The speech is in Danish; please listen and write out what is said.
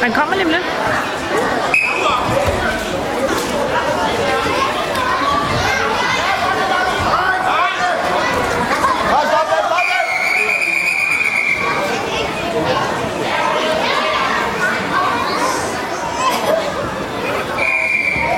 Han kommer lige om lidt.